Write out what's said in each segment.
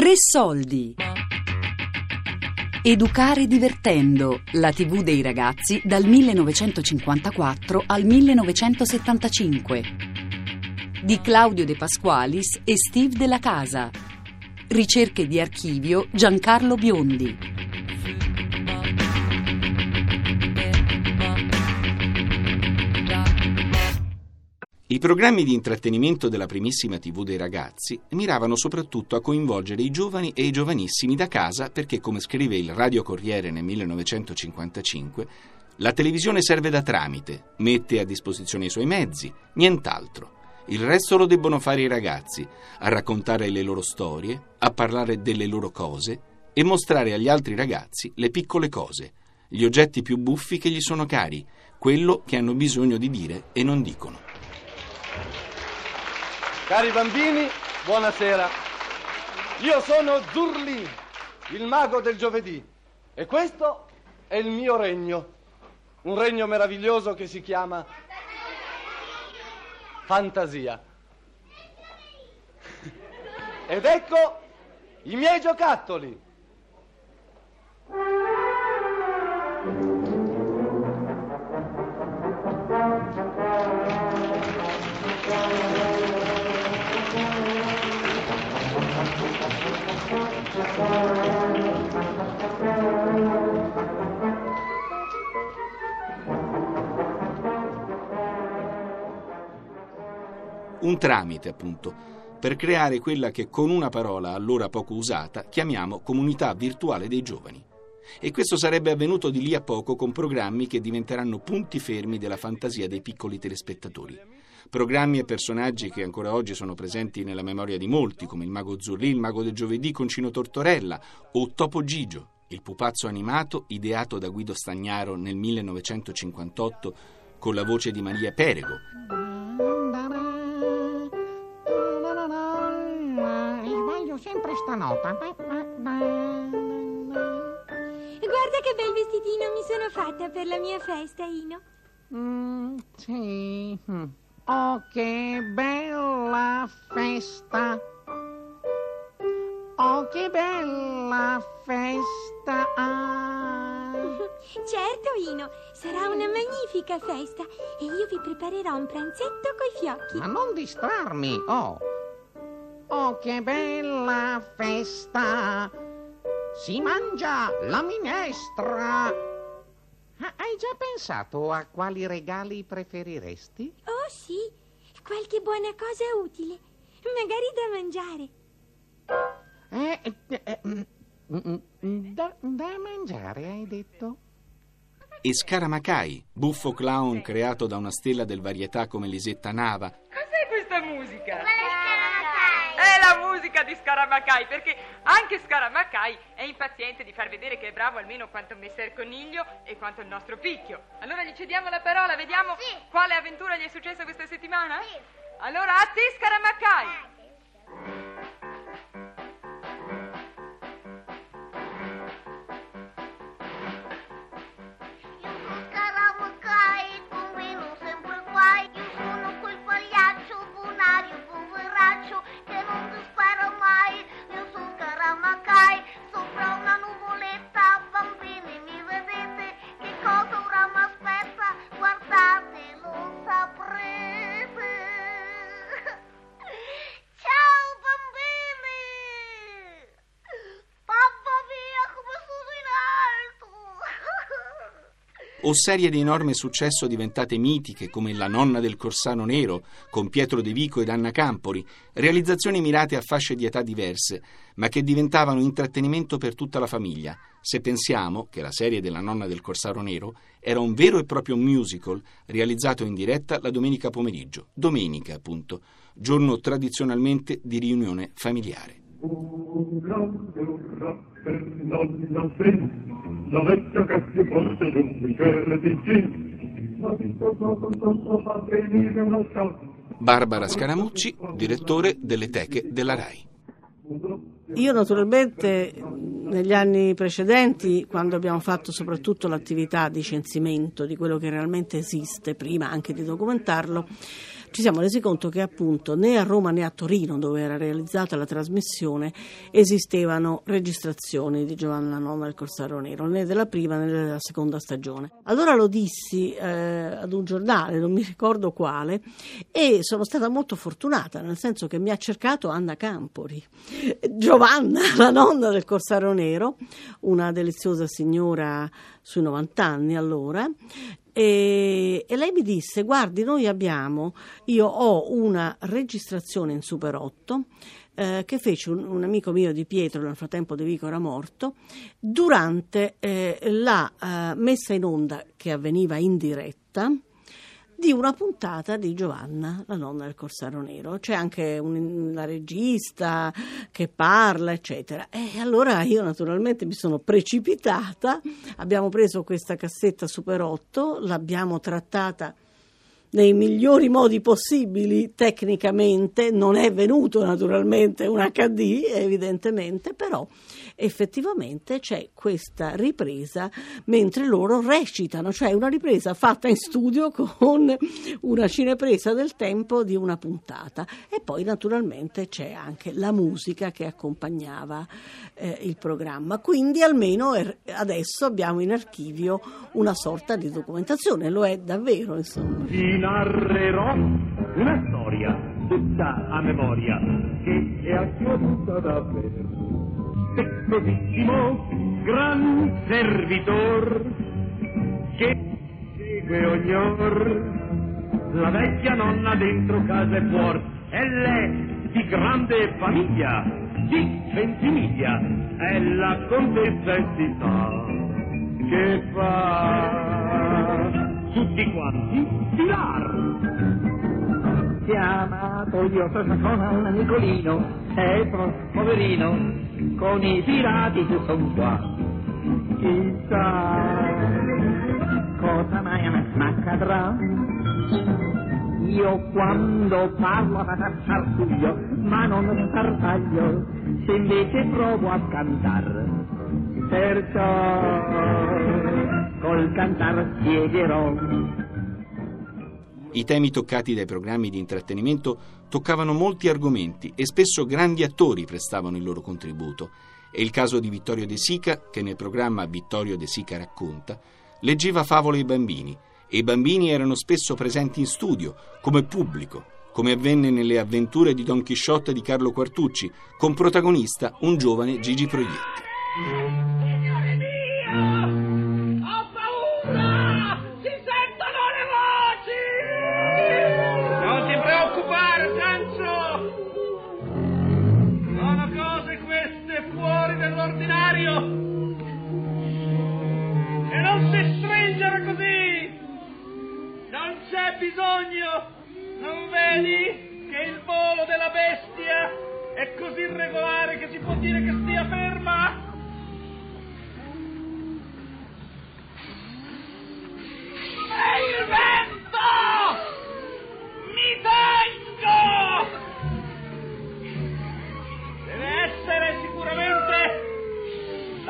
Tre soldi. Educare divertendo, la TV dei ragazzi dal 1954 al 1975. Di Claudio De Pasqualis e Steve Della Casa. Ricerche di archivio Giancarlo Biondi. I programmi di intrattenimento della primissima TV dei ragazzi miravano soprattutto a coinvolgere i giovani e i giovanissimi da casa perché, come scrive il Radio Corriere nel 1955, la televisione serve da tramite, mette a disposizione i suoi mezzi, nient'altro. Il resto lo debbono fare i ragazzi, a raccontare le loro storie, a parlare delle loro cose e mostrare agli altri ragazzi le piccole cose, gli oggetti più buffi che gli sono cari, quello che hanno bisogno di dire e non dicono. Cari bambini, buonasera. Io sono Zurli, il mago del giovedì, e questo è il mio regno. Un regno meraviglioso che si chiama Fantasia. Ed ecco i miei giocattoli. Un tramite, appunto, per creare quella che con una parola allora poco usata chiamiamo comunità virtuale dei giovani. E questo sarebbe avvenuto di lì a poco con programmi che diventeranno punti fermi della fantasia dei piccoli telespettatori. Programmi e personaggi che ancora oggi sono presenti nella memoria di molti, come il Mago Zurlì, il Mago del Giovedì con Cino Tortorella o Topo Gigio, il pupazzo animato ideato da Guido Stagnaro nel 1958 con la voce di Maria Perego. Sempre sta nota. Guarda che bel vestitino mi sono fatta per la mia festa, Ino. Mm, sì. Oh, che bella festa! Oh, che bella festa! Ah. Certo, Ino, sarà una magnifica festa e io vi preparerò un pranzetto coi fiocchi. Ma non distrarmi, oh! Oh, che bella festa! Si mangia la minestra! Hai già pensato a quali regali preferiresti? Oh sì, qualche buona cosa utile, magari da mangiare. Eh, eh, eh mm, mm, mm, da, da mangiare, hai detto? E Scaramacai, buffo clown creato da una stella del varietà come Lisetta Nava. Musica di Scaramacai, perché anche Scaramacai è impaziente di far vedere che è bravo almeno quanto Messer Coniglio e quanto il nostro Picchio. Allora gli cediamo la parola, vediamo sì. quale avventura gli è successa questa settimana? Sì. Allora a te Scaramacai! Ah, o serie di enorme successo diventate mitiche come La nonna del Corsano Nero con Pietro De Vico ed Anna Campori, realizzazioni mirate a fasce di età diverse, ma che diventavano intrattenimento per tutta la famiglia, se pensiamo che la serie della nonna del Corsaro Nero era un vero e proprio musical realizzato in diretta la domenica pomeriggio, domenica appunto, giorno tradizionalmente di riunione familiare. La vecchia che si un bicchiere di ma di tutto fa venire una scala. Barbara Scaramucci, direttore delle teche della RAI. Io naturalmente negli anni precedenti, quando abbiamo fatto soprattutto l'attività di censimento di quello che realmente esiste, prima anche di documentarlo, ci siamo resi conto che appunto né a Roma né a Torino, dove era realizzata la trasmissione, esistevano registrazioni di Giovanna nonna del Corsaro Nero, né della prima né della seconda stagione. Allora lo dissi eh, ad un giornale, non mi ricordo quale, e sono stata molto fortunata, nel senso che mi ha cercato Anna Campori, Giovanna, la nonna del Corsaro Nero, una deliziosa signora sui 90 anni allora, e, e, lei mi disse: Guardi, noi abbiamo, io ho una registrazione in Super 8 eh, che fece un, un, amico mio di Pietro, nel frattempo De Vico era morto, durante eh, la eh, messa in onda che avveniva in diretta di una puntata di Giovanna, la nonna del Corsaro Nero. C'è anche una regista che parla, eccetera. E allora io naturalmente mi sono precipitata, abbiamo preso questa cassetta Super 8, l'abbiamo trattata nei migliori modi possibili tecnicamente, non è venuto naturalmente un HD evidentemente, però effettivamente c'è questa ripresa mentre loro recitano, cioè una ripresa fatta in studio con una cinepresa del tempo di una puntata. E poi naturalmente c'è anche la musica che accompagnava eh, il programma, quindi almeno er- adesso abbiamo in archivio una sorta di documentazione, lo è davvero insomma. Narrerò una storia tutta a memoria che è accaduta davvero. Spettosissimo, gran servitor che segue ogni or. La vecchia nonna dentro casa e fuori e lei di grande famiglia, di Ventimiglia, è la contessa e si sa che fa. Tutti quanti filar. Chiamato io sono un Nicolino, e poverino, con i pirati che son qua. Chissà cosa mai accadrà. Io quando parlo a sartuglio, ma non sparpaglio, se invece provo a cantare. Perciò col cantar spiegherò. I temi toccati dai programmi di intrattenimento toccavano molti argomenti e spesso grandi attori prestavano il loro contributo. È il caso di Vittorio De Sica, che nel programma Vittorio De Sica racconta, leggeva favole ai bambini e i bambini erano spesso presenti in studio, come pubblico, come avvenne nelle avventure di Don Chisciotte di Carlo Quartucci, con protagonista un giovane Gigi Proietti. Bisogno! Non vedi che il volo della bestia è così regolare che si può dire che stia ferma?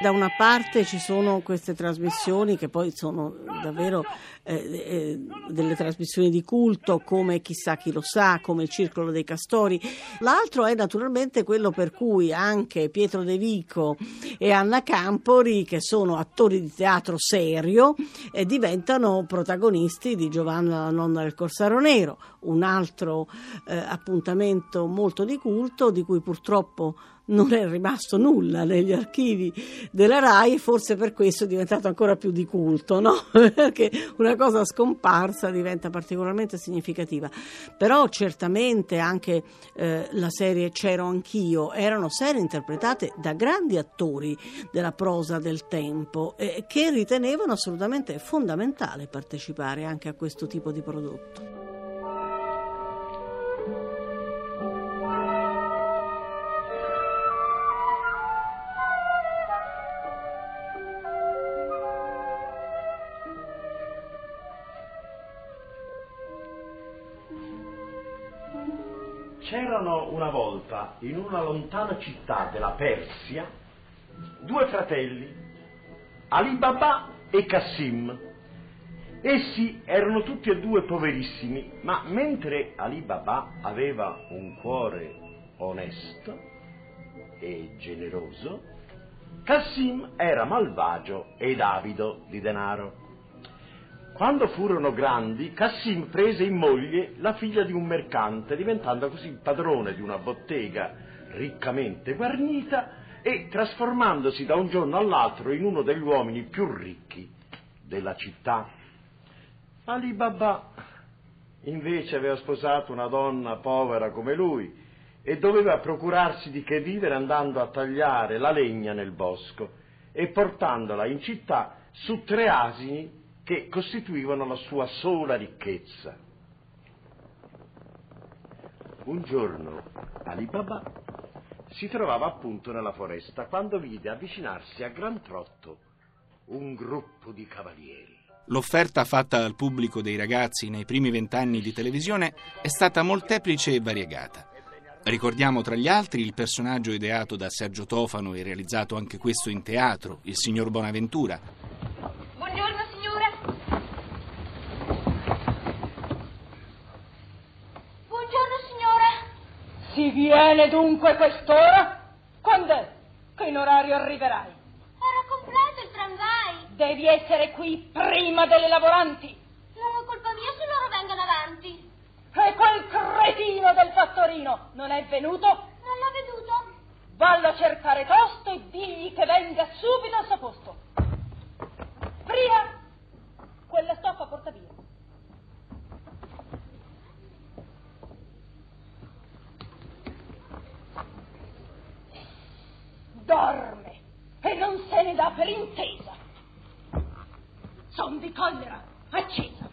Da una parte ci sono queste trasmissioni che poi sono davvero eh, eh, delle trasmissioni di culto come chissà chi lo sa, come il Circolo dei Castori. L'altro è naturalmente quello per cui anche Pietro De Vico e Anna Campori, che sono attori di teatro serio, eh, diventano protagonisti di Giovanna la nonna del Corsaro Nero, un altro eh, appuntamento molto di culto di cui purtroppo non è rimasto nulla negli archivi della RAI e forse per questo è diventato ancora più di culto, no? Perché una cosa scomparsa diventa particolarmente significativa. Però certamente anche eh, la serie C'ero anch'io erano serie interpretate da grandi attori della prosa del tempo eh, che ritenevano assolutamente fondamentale partecipare anche a questo tipo di prodotto. C'erano una volta in una lontana città della Persia due fratelli, Ali Baba e Cassim. Essi erano tutti e due poverissimi, ma mentre Ali Baba aveva un cuore onesto e generoso, Cassim era malvagio ed avido di denaro. Quando furono grandi, Cassim prese in moglie la figlia di un mercante, diventando così padrone di una bottega riccamente guarnita e trasformandosi da un giorno all'altro in uno degli uomini più ricchi della città. Ali Baba invece aveva sposato una donna povera come lui e doveva procurarsi di che vivere andando a tagliare la legna nel bosco e portandola in città su tre asini che costituivano la sua sola ricchezza. Un giorno Ali Baba si trovava appunto nella foresta quando vide avvicinarsi a gran trotto un gruppo di cavalieri. L'offerta fatta al pubblico dei ragazzi nei primi vent'anni di televisione è stata molteplice e variegata. Ricordiamo tra gli altri il personaggio ideato da Sergio Tofano e realizzato anche questo in teatro, il signor Bonaventura, viene dunque quest'ora? Quando è che in orario arriverai? Era completo il tramvai. Devi essere qui prima delle lavoranti. Non è colpa mia se loro vengono avanti. E quel cretino del fattorino non è venuto? Non l'ho veduto. Vallo a cercare tosto e digli che venga subito al suo posto. Prima, quella stoffa porta via. Dorme e non se ne dà per intesa. Son di collera accesa.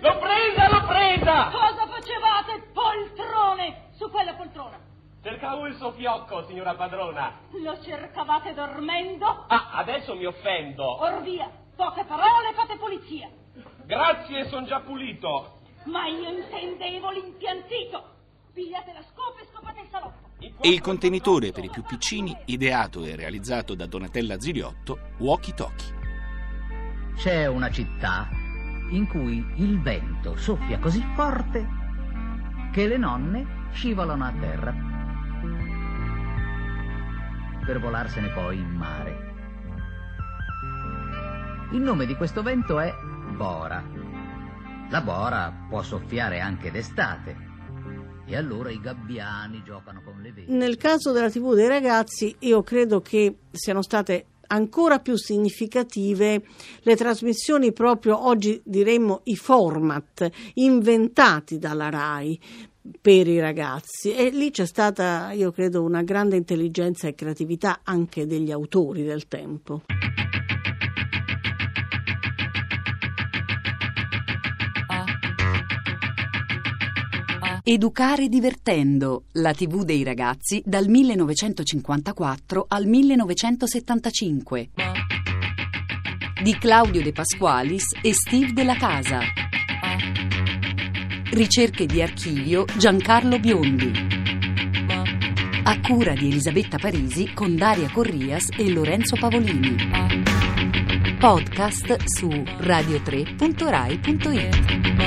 L'ho presa, l'ho presa! Cosa facevate, poltrone, su quella poltrona? Cercavo il suo fiocco, signora padrona. Lo cercavate dormendo? Ah, adesso mi offendo. Or via, poche parole, fate pulizia. Grazie, son già pulito. Ma io intendevo l'impiantito. Pigliate la E il contenitore per i più piccini, ideato e realizzato da Donatella Ziliotto, Walkie Talkie. C'è una città in cui il vento soffia così forte che le nonne scivolano a terra per volarsene poi in mare. Il nome di questo vento è Bora. La Bora può soffiare anche d'estate e allora i gabbiani giocano con. Nel caso della TV dei ragazzi, io credo che siano state ancora più significative le trasmissioni proprio oggi diremmo i format inventati dalla RAI per i ragazzi e lì c'è stata io credo una grande intelligenza e creatività anche degli autori del tempo. Educare divertendo, la TV dei ragazzi dal 1954 al 1975. Di Claudio De Pasqualis e Steve Della Casa. Ricerche di archivio Giancarlo Biondi. A cura di Elisabetta Parisi con Daria Corrias e Lorenzo Pavolini. Podcast su radio3.rai.it.